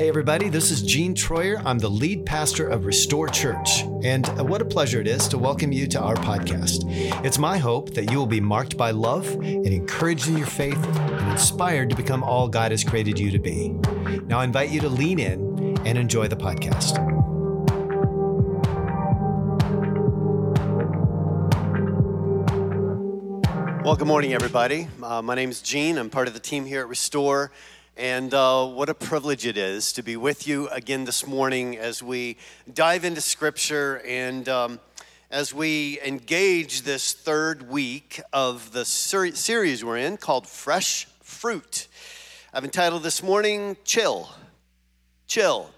Hey, everybody, this is Gene Troyer. I'm the lead pastor of Restore Church. And what a pleasure it is to welcome you to our podcast. It's my hope that you will be marked by love and encouraged in your faith and inspired to become all God has created you to be. Now, I invite you to lean in and enjoy the podcast. Well, good morning, everybody. Uh, my name is Gene. I'm part of the team here at Restore. And uh, what a privilege it is to be with you again this morning as we dive into Scripture and um, as we engage this third week of the ser- series we're in called Fresh Fruit. I've entitled this morning Chill. Chill.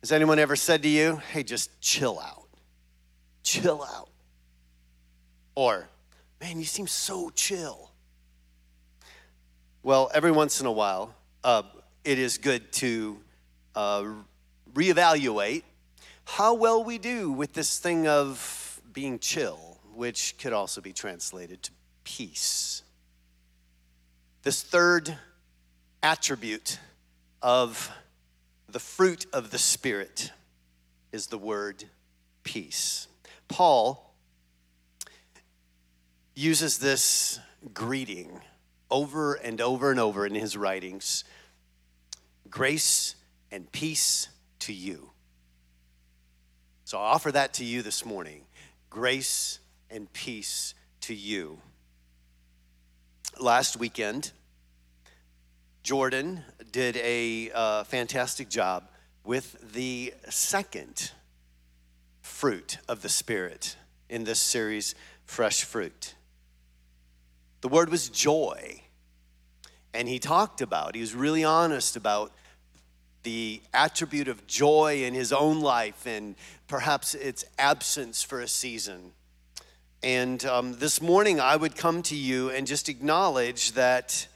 Has anyone ever said to you, hey, just chill out? Chill out. Or, man, you seem so chill. Well, every once in a while, uh, it is good to uh, reevaluate how well we do with this thing of being chill, which could also be translated to peace. This third attribute of the fruit of the Spirit is the word peace. Paul uses this greeting over and over and over in his writings grace and peace to you. So I offer that to you this morning grace and peace to you. Last weekend, Jordan did a uh, fantastic job with the second fruit of the Spirit in this series, Fresh Fruit. The word was joy. And he talked about, he was really honest about the attribute of joy in his own life and perhaps its absence for a season. And um, this morning, I would come to you and just acknowledge that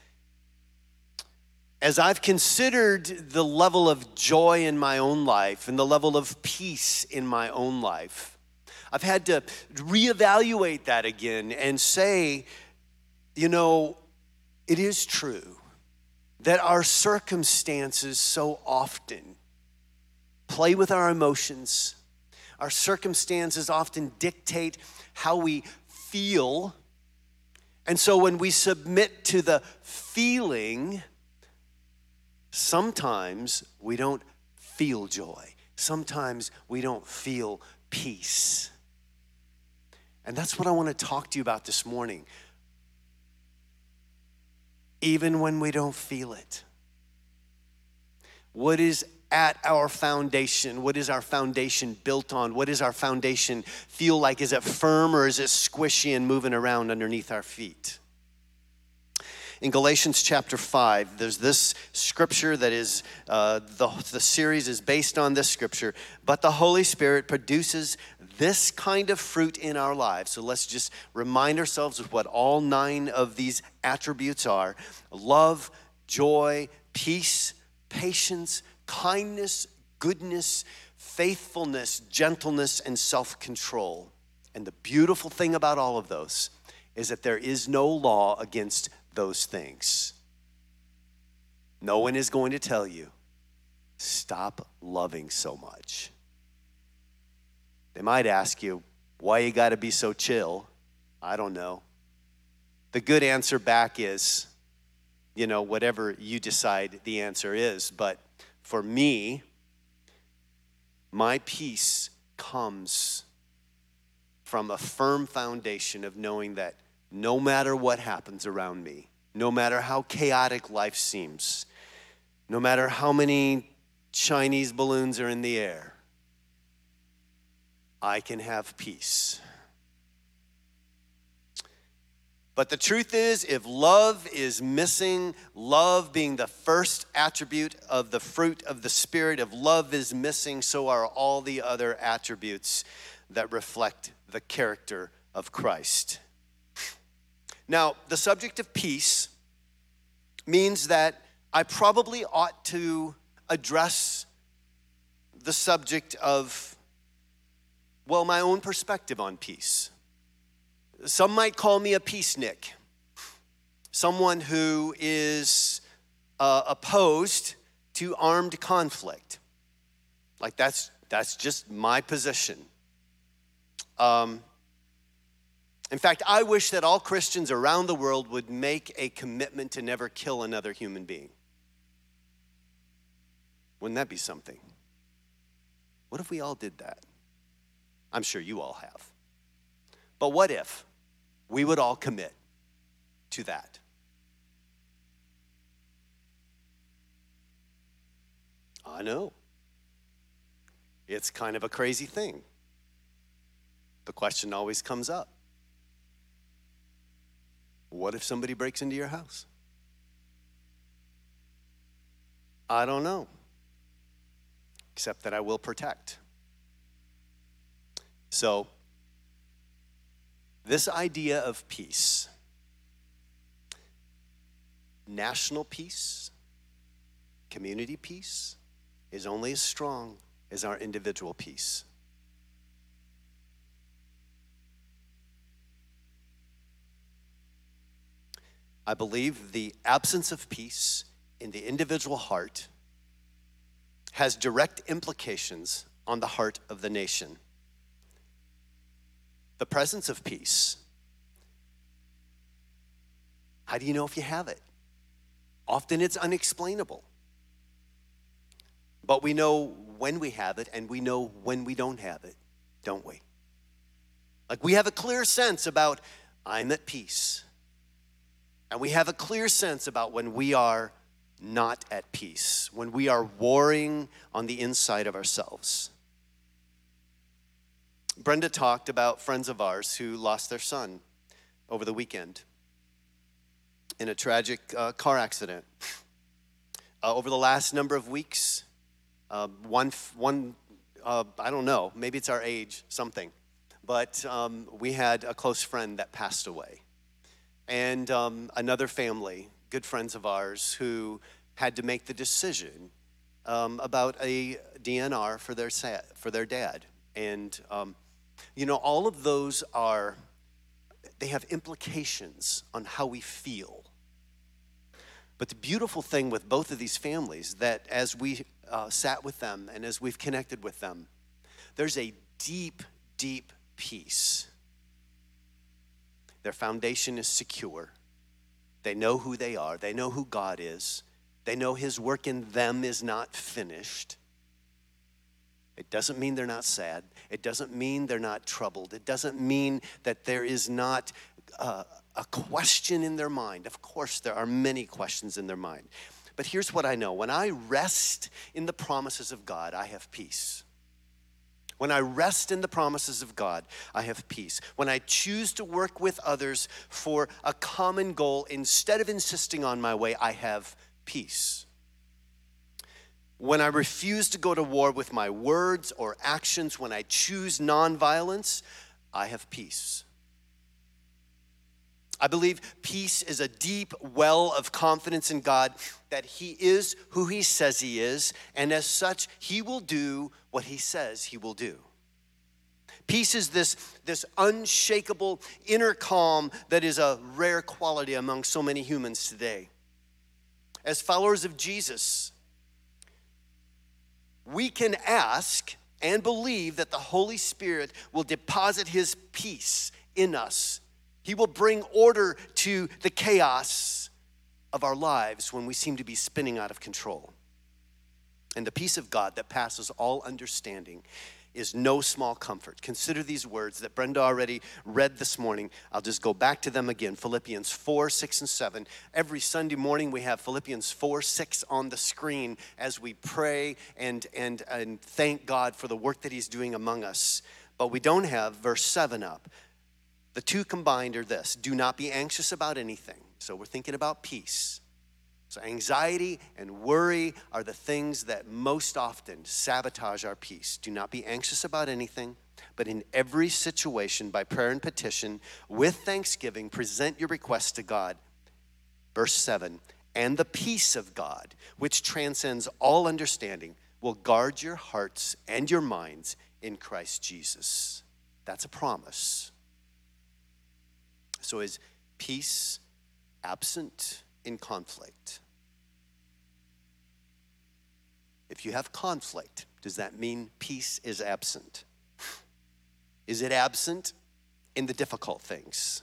as I've considered the level of joy in my own life and the level of peace in my own life, I've had to reevaluate that again and say, you know, it is true that our circumstances so often play with our emotions. Our circumstances often dictate how we feel. And so when we submit to the feeling, sometimes we don't feel joy. Sometimes we don't feel peace. And that's what I want to talk to you about this morning even when we don't feel it? What is at our foundation? What is our foundation built on? What does our foundation feel like? Is it firm or is it squishy and moving around underneath our feet? In Galatians chapter 5, there's this scripture that is, uh, the, the series is based on this scripture. But the Holy Spirit produces this kind of fruit in our lives. So let's just remind ourselves of what all nine of these attributes are love, joy, peace, patience, kindness, goodness, faithfulness, gentleness, and self control. And the beautiful thing about all of those is that there is no law against those things. No one is going to tell you, stop loving so much. They might ask you, why you got to be so chill? I don't know. The good answer back is, you know, whatever you decide the answer is. But for me, my peace comes from a firm foundation of knowing that no matter what happens around me, no matter how chaotic life seems, no matter how many Chinese balloons are in the air, I can have peace. But the truth is, if love is missing, love being the first attribute of the fruit of the Spirit, if love is missing, so are all the other attributes that reflect the character of Christ. Now, the subject of peace means that I probably ought to address the subject of well, my own perspective on peace. Some might call me a peacenik, someone who is uh, opposed to armed conflict. Like that's that's just my position. Um, in fact, I wish that all Christians around the world would make a commitment to never kill another human being. Wouldn't that be something? What if we all did that? I'm sure you all have. But what if we would all commit to that? I know. It's kind of a crazy thing. The question always comes up What if somebody breaks into your house? I don't know, except that I will protect. So, this idea of peace, national peace, community peace, is only as strong as our individual peace. I believe the absence of peace in the individual heart has direct implications on the heart of the nation. The presence of peace. How do you know if you have it? Often it's unexplainable. But we know when we have it and we know when we don't have it, don't we? Like we have a clear sense about I'm at peace. And we have a clear sense about when we are not at peace, when we are warring on the inside of ourselves. Brenda talked about friends of ours who lost their son over the weekend in a tragic uh, car accident. Uh, over the last number of weeks, uh, one, one uh, I don't know, maybe it's our age, something, but um, we had a close friend that passed away. And um, another family, good friends of ours, who had to make the decision um, about a DNR for their, for their dad. And, um, you know, all of those are, they have implications on how we feel. But the beautiful thing with both of these families that as we uh, sat with them and as we've connected with them, there's a deep, deep peace. Their foundation is secure. They know who they are, they know who God is, they know His work in them is not finished. It doesn't mean they're not sad. It doesn't mean they're not troubled. It doesn't mean that there is not uh, a question in their mind. Of course, there are many questions in their mind. But here's what I know when I rest in the promises of God, I have peace. When I rest in the promises of God, I have peace. When I choose to work with others for a common goal instead of insisting on my way, I have peace. When I refuse to go to war with my words or actions, when I choose nonviolence, I have peace. I believe peace is a deep well of confidence in God that He is who He says He is, and as such, He will do what He says He will do. Peace is this, this unshakable inner calm that is a rare quality among so many humans today. As followers of Jesus, we can ask and believe that the Holy Spirit will deposit His peace in us he will bring order to the chaos of our lives when we seem to be spinning out of control. And the peace of God that passes all understanding is no small comfort. Consider these words that Brenda already read this morning. I'll just go back to them again Philippians 4, 6, and 7. Every Sunday morning, we have Philippians 4, 6 on the screen as we pray and, and, and thank God for the work that He's doing among us. But we don't have verse 7 up. The two combined are this do not be anxious about anything. So we're thinking about peace. So, anxiety and worry are the things that most often sabotage our peace. Do not be anxious about anything, but in every situation, by prayer and petition, with thanksgiving, present your requests to God. Verse 7 And the peace of God, which transcends all understanding, will guard your hearts and your minds in Christ Jesus. That's a promise. So is peace absent in conflict? If you have conflict, does that mean peace is absent? Is it absent in the difficult things?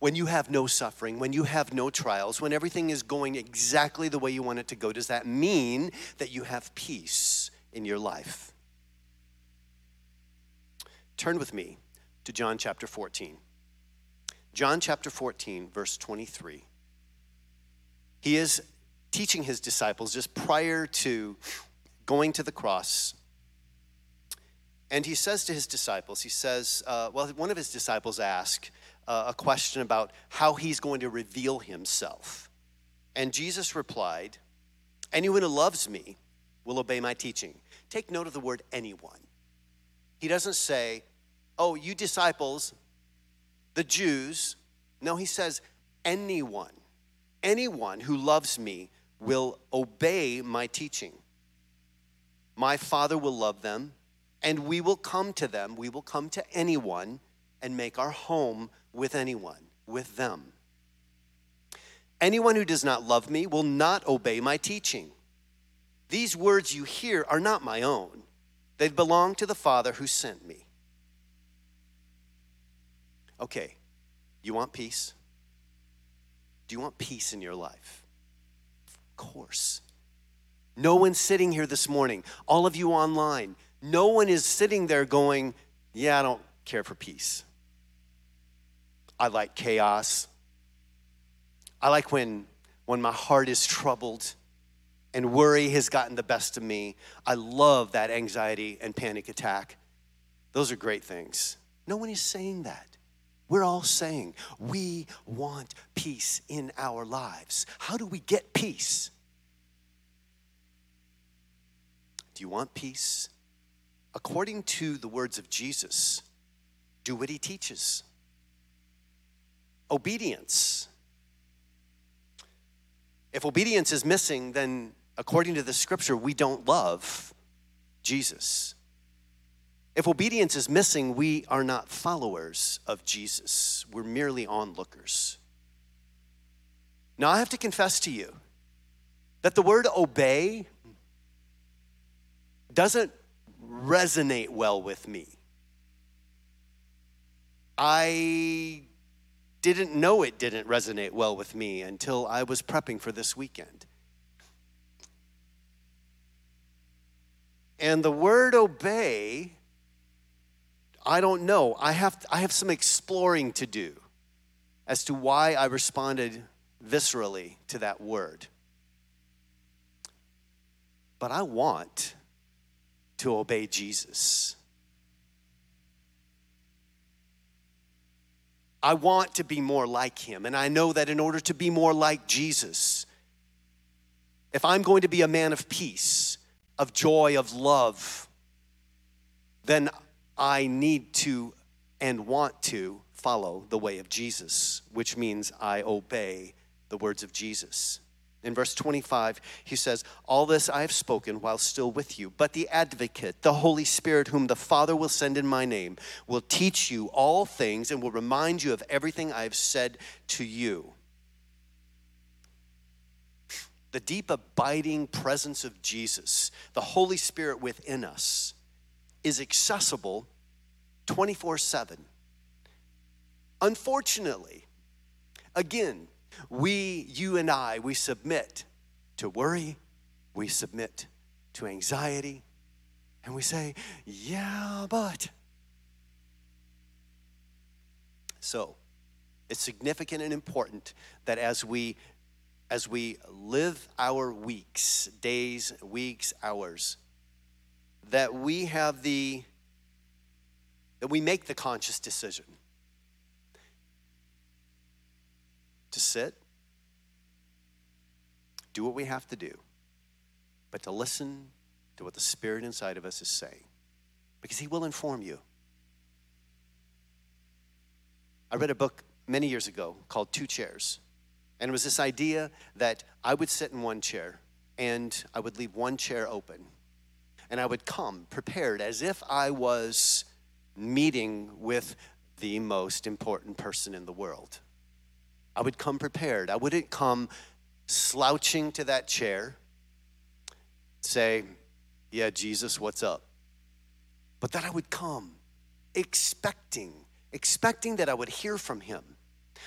When you have no suffering, when you have no trials, when everything is going exactly the way you want it to go, does that mean that you have peace in your life? Turn with me to John chapter 14. John chapter 14, verse 23. He is teaching his disciples just prior to going to the cross. And he says to his disciples, he says, uh, well, one of his disciples asked uh, a question about how he's going to reveal himself. And Jesus replied, Anyone who loves me will obey my teaching. Take note of the word anyone. He doesn't say, Oh, you disciples, the Jews. No, he says, Anyone, anyone who loves me will obey my teaching. My Father will love them, and we will come to them. We will come to anyone and make our home with anyone, with them. Anyone who does not love me will not obey my teaching. These words you hear are not my own, they belong to the Father who sent me. Okay, you want peace? Do you want peace in your life? Of course. No one's sitting here this morning, all of you online, no one is sitting there going, Yeah, I don't care for peace. I like chaos. I like when, when my heart is troubled and worry has gotten the best of me. I love that anxiety and panic attack. Those are great things. No one is saying that. We're all saying we want peace in our lives. How do we get peace? Do you want peace? According to the words of Jesus, do what he teaches. Obedience. If obedience is missing, then according to the scripture, we don't love Jesus. If obedience is missing, we are not followers of Jesus. We're merely onlookers. Now, I have to confess to you that the word obey doesn't resonate well with me. I didn't know it didn't resonate well with me until I was prepping for this weekend. And the word obey, I don't know. I have, I have some exploring to do as to why I responded viscerally to that word. But I want to obey Jesus. I want to be more like him. And I know that in order to be more like Jesus, if I'm going to be a man of peace, of joy, of love, then I need to and want to follow the way of Jesus, which means I obey the words of Jesus. In verse 25, he says, All this I have spoken while still with you, but the advocate, the Holy Spirit, whom the Father will send in my name, will teach you all things and will remind you of everything I have said to you. The deep, abiding presence of Jesus, the Holy Spirit within us, is accessible 24 7. Unfortunately, again, we, you and I, we submit to worry, we submit to anxiety, and we say, yeah, but. So, it's significant and important that as we as we live our weeks, days, weeks, hours, that we have the that we make the conscious decision to sit, do what we have to do, but to listen to what the Spirit inside of us is saying, because He will inform you. I read a book many years ago called Two Chairs, and it was this idea that I would sit in one chair and I would leave one chair open, and I would come prepared as if I was meeting with the most important person in the world. I would come prepared. I wouldn't come slouching to that chair, say, Yeah, Jesus, what's up? But that I would come expecting, expecting that I would hear from him,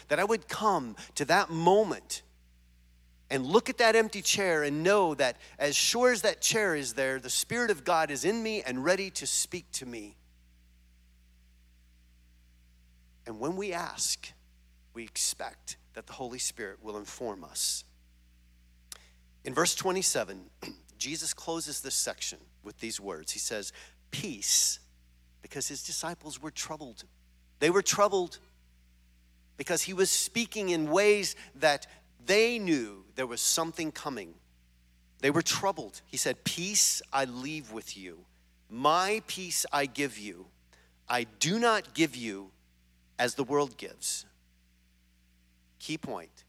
that I would come to that moment and look at that empty chair and know that as sure as that chair is there, the Spirit of God is in me and ready to speak to me. And when we ask, we expect that the Holy Spirit will inform us. In verse 27, Jesus closes this section with these words. He says, Peace, because his disciples were troubled. They were troubled because he was speaking in ways that they knew there was something coming. They were troubled. He said, Peace I leave with you, my peace I give you. I do not give you as the world gives. Key point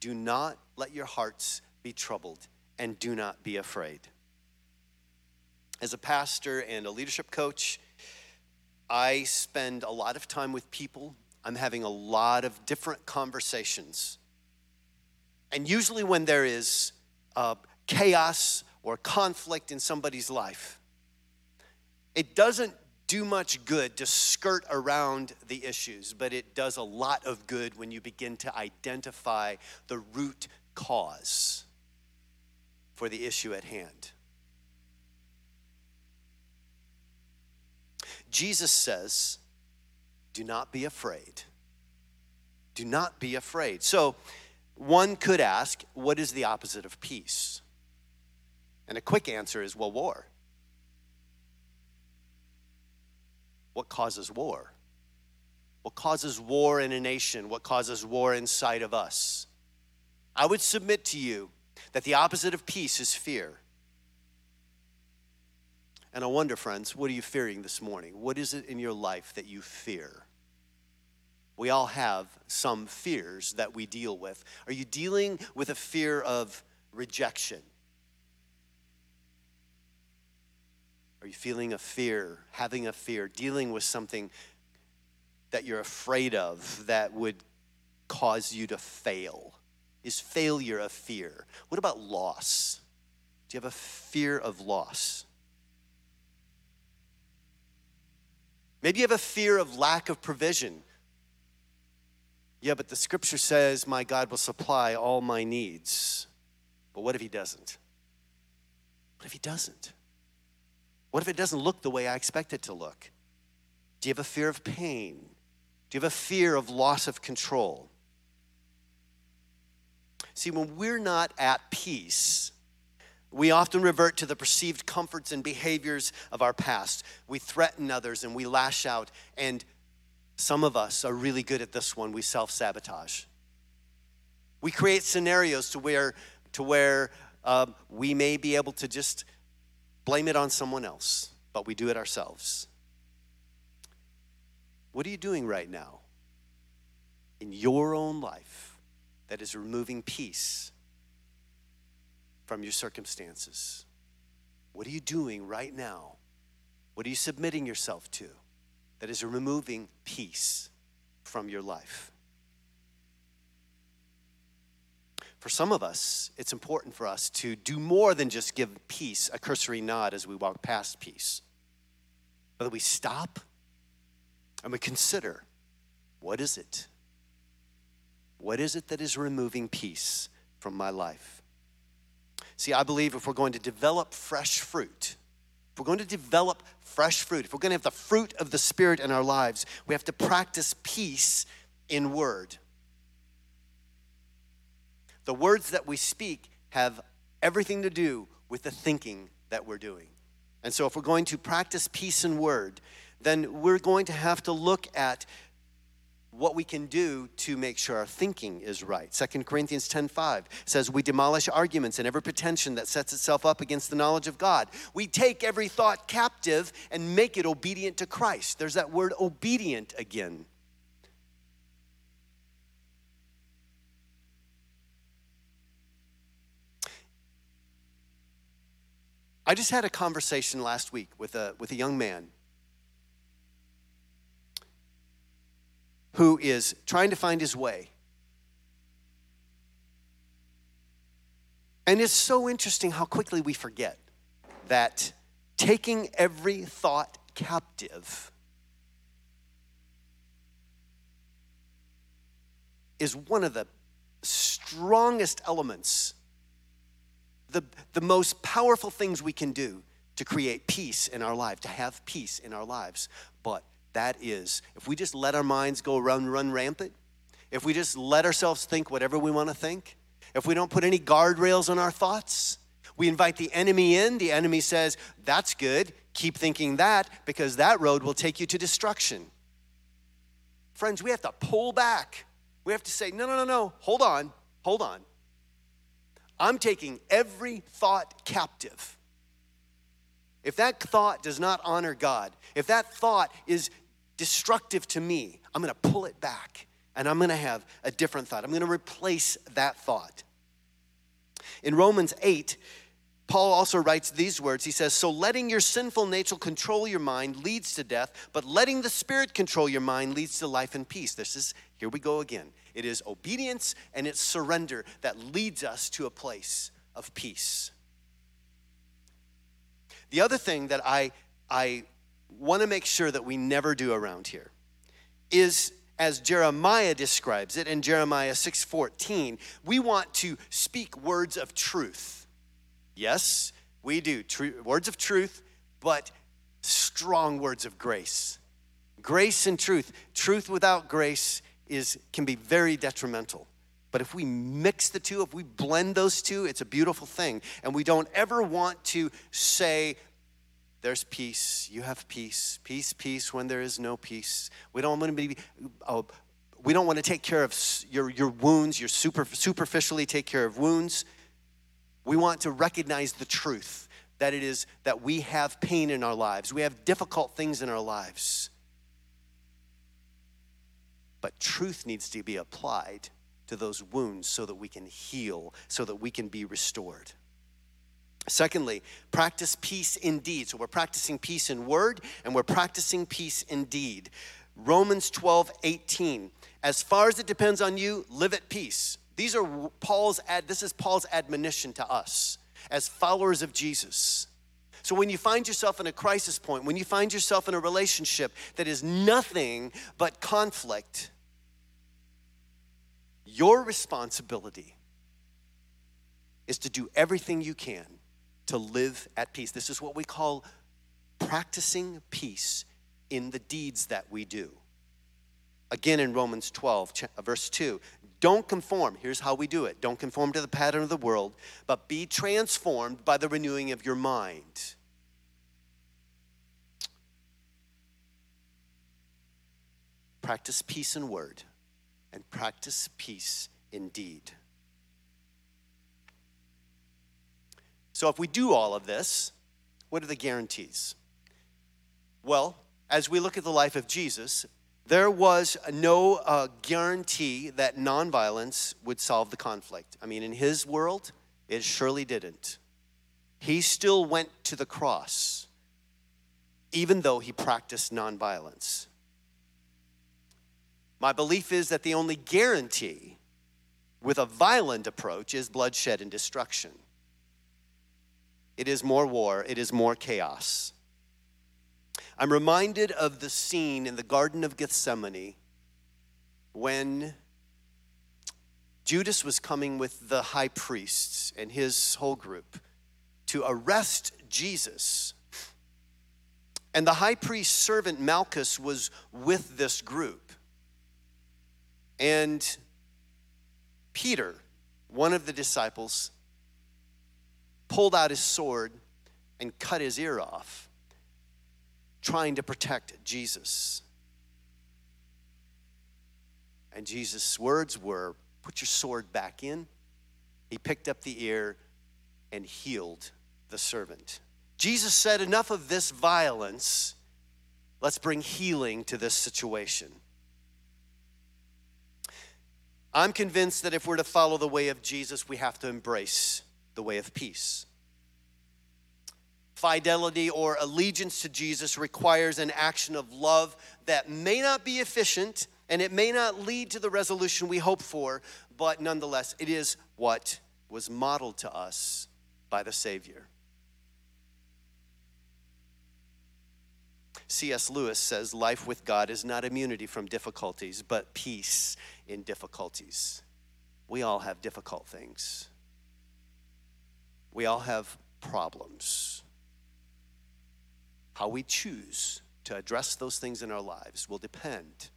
do not let your hearts be troubled and do not be afraid. As a pastor and a leadership coach, I spend a lot of time with people. I'm having a lot of different conversations and usually, when there is uh, chaos or conflict in somebody's life, it doesn't do much good to skirt around the issues, but it does a lot of good when you begin to identify the root cause for the issue at hand. Jesus says, Do not be afraid. Do not be afraid. So, one could ask, what is the opposite of peace? And a quick answer is, well, war. What causes war? What causes war in a nation? What causes war inside of us? I would submit to you that the opposite of peace is fear. And I wonder, friends, what are you fearing this morning? What is it in your life that you fear? We all have some fears that we deal with. Are you dealing with a fear of rejection? Are you feeling a fear, having a fear, dealing with something that you're afraid of that would cause you to fail? Is failure a fear? What about loss? Do you have a fear of loss? Maybe you have a fear of lack of provision. Yeah, but the scripture says, My God will supply all my needs. But what if He doesn't? What if He doesn't? What if it doesn't look the way I expect it to look? Do you have a fear of pain? Do you have a fear of loss of control? See, when we're not at peace, we often revert to the perceived comforts and behaviors of our past. We threaten others and we lash out, and some of us are really good at this one. We self sabotage. We create scenarios to where, to where um, we may be able to just blame it on someone else, but we do it ourselves. What are you doing right now in your own life that is removing peace from your circumstances? What are you doing right now? What are you submitting yourself to? That is removing peace from your life. For some of us, it's important for us to do more than just give peace a cursory nod as we walk past peace. But we stop and we consider what is it? What is it that is removing peace from my life? See, I believe if we're going to develop fresh fruit, if we're going to develop fresh fruit, if we're going to have the fruit of the Spirit in our lives, we have to practice peace in word. The words that we speak have everything to do with the thinking that we're doing. And so, if we're going to practice peace in word, then we're going to have to look at what we can do to make sure our thinking is right. 2 Corinthians 10:5 says we demolish arguments and every pretension that sets itself up against the knowledge of God. We take every thought captive and make it obedient to Christ. There's that word obedient again. I just had a conversation last week with a, with a young man who is trying to find his way. And it's so interesting how quickly we forget that taking every thought captive is one of the strongest elements, the, the most powerful things we can do to create peace in our life, to have peace in our lives. But that is, if we just let our minds go run, run rampant, if we just let ourselves think whatever we want to think, if we don't put any guardrails on our thoughts, we invite the enemy in. The enemy says, That's good. Keep thinking that because that road will take you to destruction. Friends, we have to pull back. We have to say, No, no, no, no. Hold on. Hold on. I'm taking every thought captive. If that thought does not honor God, if that thought is destructive to me, I'm going to pull it back and I'm going to have a different thought. I'm going to replace that thought. In Romans 8, Paul also writes these words. He says, So letting your sinful nature control your mind leads to death, but letting the Spirit control your mind leads to life and peace. This is, here we go again. It is obedience and it's surrender that leads us to a place of peace. The other thing that I, I want to make sure that we never do around here is as Jeremiah describes it in Jeremiah 6:14, we want to speak words of truth. Yes, we do words of truth, but strong words of grace. Grace and truth. Truth without grace is can be very detrimental. But if we mix the two, if we blend those two, it's a beautiful thing. And we don't ever want to say there's peace. You have peace. Peace, peace when there is no peace. We don't want to be, uh, we don't want to take care of your, your wounds, your super, superficially take care of wounds. We want to recognize the truth that it is that we have pain in our lives. We have difficult things in our lives. But truth needs to be applied to those wounds so that we can heal, so that we can be restored. Secondly, practice peace in deed. So we're practicing peace in word and we're practicing peace in deed. Romans 12, 18. As far as it depends on you, live at peace. These are Paul's ad, this is Paul's admonition to us as followers of Jesus. So when you find yourself in a crisis point, when you find yourself in a relationship that is nothing but conflict, your responsibility is to do everything you can to live at peace. This is what we call practicing peace in the deeds that we do. Again, in Romans 12, uh, verse 2, don't conform. Here's how we do it don't conform to the pattern of the world, but be transformed by the renewing of your mind. Practice peace in word and practice peace in deed. So, if we do all of this, what are the guarantees? Well, as we look at the life of Jesus, there was no uh, guarantee that nonviolence would solve the conflict. I mean, in his world, it surely didn't. He still went to the cross, even though he practiced nonviolence. My belief is that the only guarantee with a violent approach is bloodshed and destruction it is more war, it is more chaos. I'm reminded of the scene in the Garden of Gethsemane when Judas was coming with the high priests and his whole group to arrest Jesus. And the high priest's servant Malchus was with this group. And Peter, one of the disciples, pulled out his sword and cut his ear off, trying to protect Jesus. And Jesus' words were, Put your sword back in. He picked up the ear and healed the servant. Jesus said, Enough of this violence. Let's bring healing to this situation. I'm convinced that if we're to follow the way of Jesus, we have to embrace the way of peace. Fidelity or allegiance to Jesus requires an action of love that may not be efficient and it may not lead to the resolution we hope for, but nonetheless, it is what was modeled to us by the Savior. C.S. Lewis says life with God is not immunity from difficulties, but peace in difficulties. We all have difficult things. We all have problems. How we choose to address those things in our lives will depend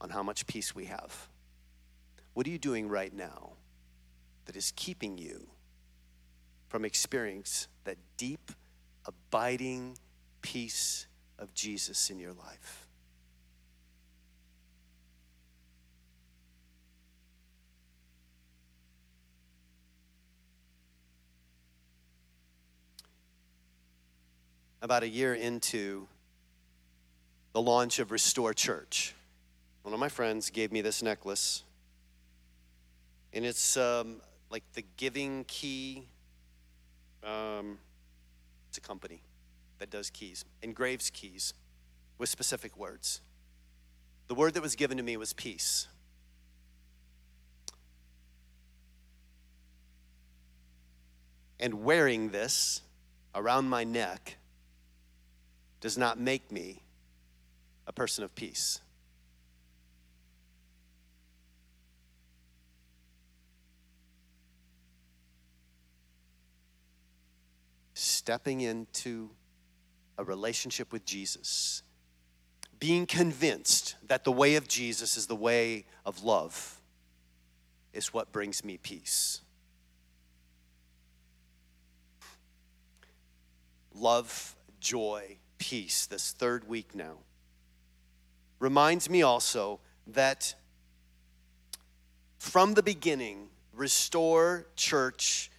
on how much peace we have. What are you doing right now that is keeping you from experience that deep, abiding peace of Jesus in your life? About a year into the launch of Restore Church, one of my friends gave me this necklace. And it's um, like the Giving Key. Um, it's a company that does keys, engraves keys with specific words. The word that was given to me was peace. And wearing this around my neck does not make me a person of peace. Stepping into a relationship with Jesus, being convinced that the way of Jesus is the way of love, is what brings me peace. Love, joy, peace, this third week now, reminds me also that from the beginning, Restore Church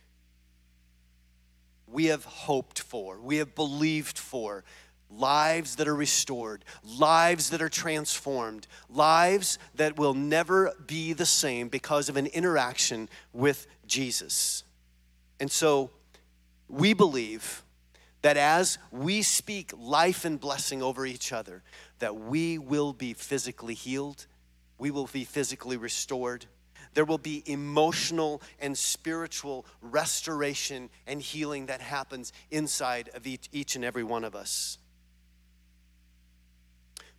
we have hoped for, we have believed for. Lives that are restored, lives that are transformed, lives that will never be the same because of an interaction with Jesus. And so we believe that as we speak life and blessing over each other, that we will be physically healed, we will be physically restored, there will be emotional and spiritual restoration and healing that happens inside of each, each and every one of us.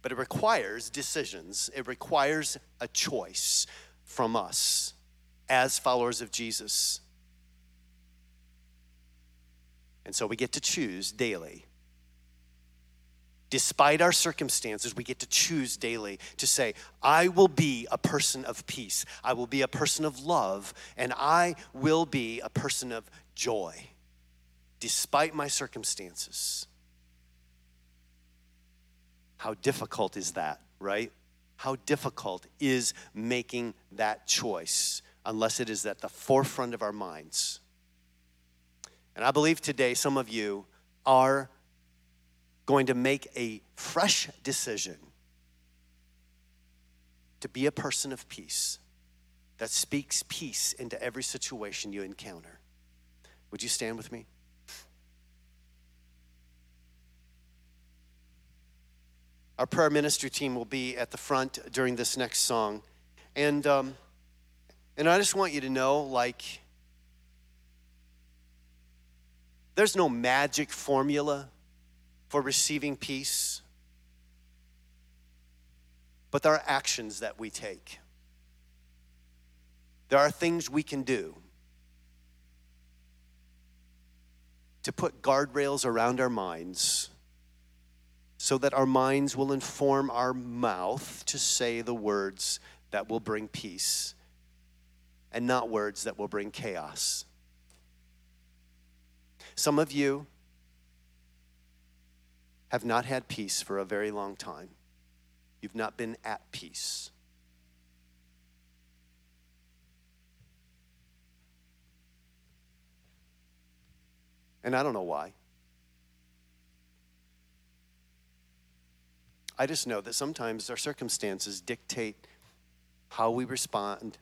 But it requires decisions, it requires a choice from us as followers of Jesus. And so we get to choose daily despite our circumstances, we get to choose daily to say, I will be a person of peace, I will be a person of love, and I will be a person of joy, despite my circumstances. How difficult is that, right? How difficult is making that choice unless it is at the forefront of our minds? And I believe today some of you are going to make a fresh decision to be a person of peace that speaks peace into every situation you encounter. Would you stand with me? Our prayer ministry team will be at the front during this next song. And, um, and I just want you to know like, there's no magic formula for receiving peace, but there are actions that we take. There are things we can do to put guardrails around our minds so that our minds will inform our mouth to say the words that will bring peace and not words that will bring chaos. Some of you have not had peace for a very long time. You've not been at peace. And I don't know why. I just know that sometimes our circumstances dictate how we respond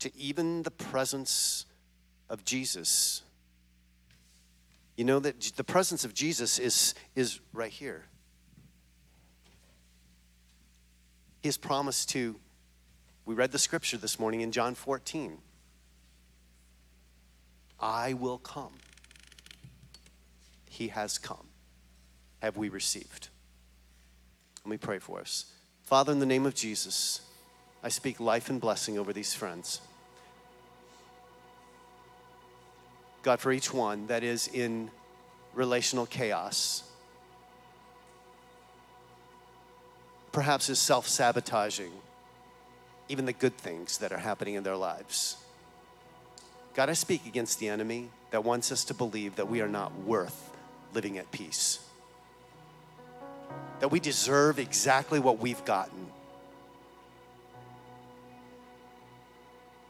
to even the presence of Jesus you know that the presence of Jesus is, is right here. He has promised to, we read the scripture this morning in John 14. I will come. He has come. Have we received? Let me pray for us. Father, in the name of Jesus, I speak life and blessing over these friends. God, for each one that is in relational chaos, perhaps is self sabotaging even the good things that are happening in their lives. God, I speak against the enemy that wants us to believe that we are not worth living at peace, that we deserve exactly what we've gotten,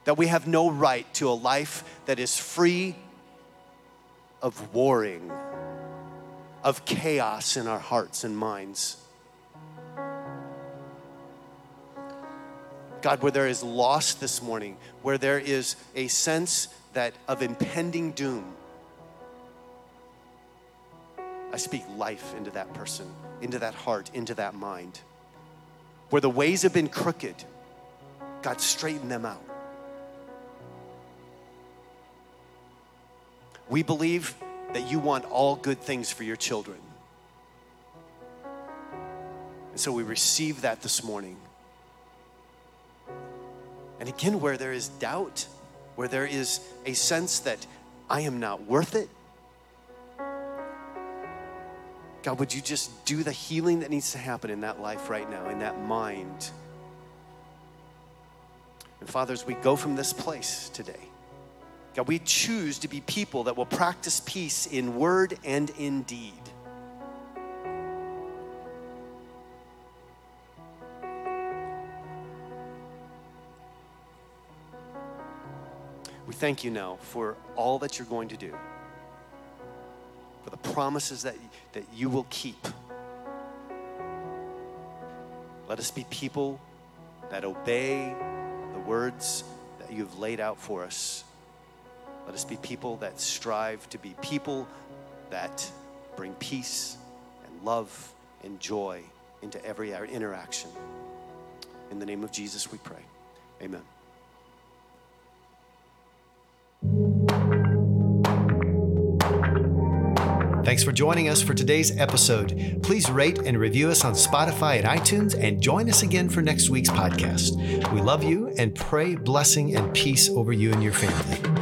that we have no right to a life that is free of warring, of chaos in our hearts and minds. God, where there is loss this morning, where there is a sense that of impending doom, I speak life into that person, into that heart, into that mind. Where the ways have been crooked, God, straighten them out. We believe that you want all good things for your children. And so we receive that this morning. And again, where there is doubt, where there is a sense that I am not worth it, God, would you just do the healing that needs to happen in that life right now, in that mind? And fathers, we go from this place today. God, we choose to be people that will practice peace in word and in deed. We thank you now for all that you're going to do, for the promises that, that you will keep. Let us be people that obey the words that you've laid out for us. Let us be people that strive to be people that bring peace and love and joy into every interaction. In the name of Jesus, we pray. Amen. Thanks for joining us for today's episode. Please rate and review us on Spotify and iTunes and join us again for next week's podcast. We love you and pray blessing and peace over you and your family.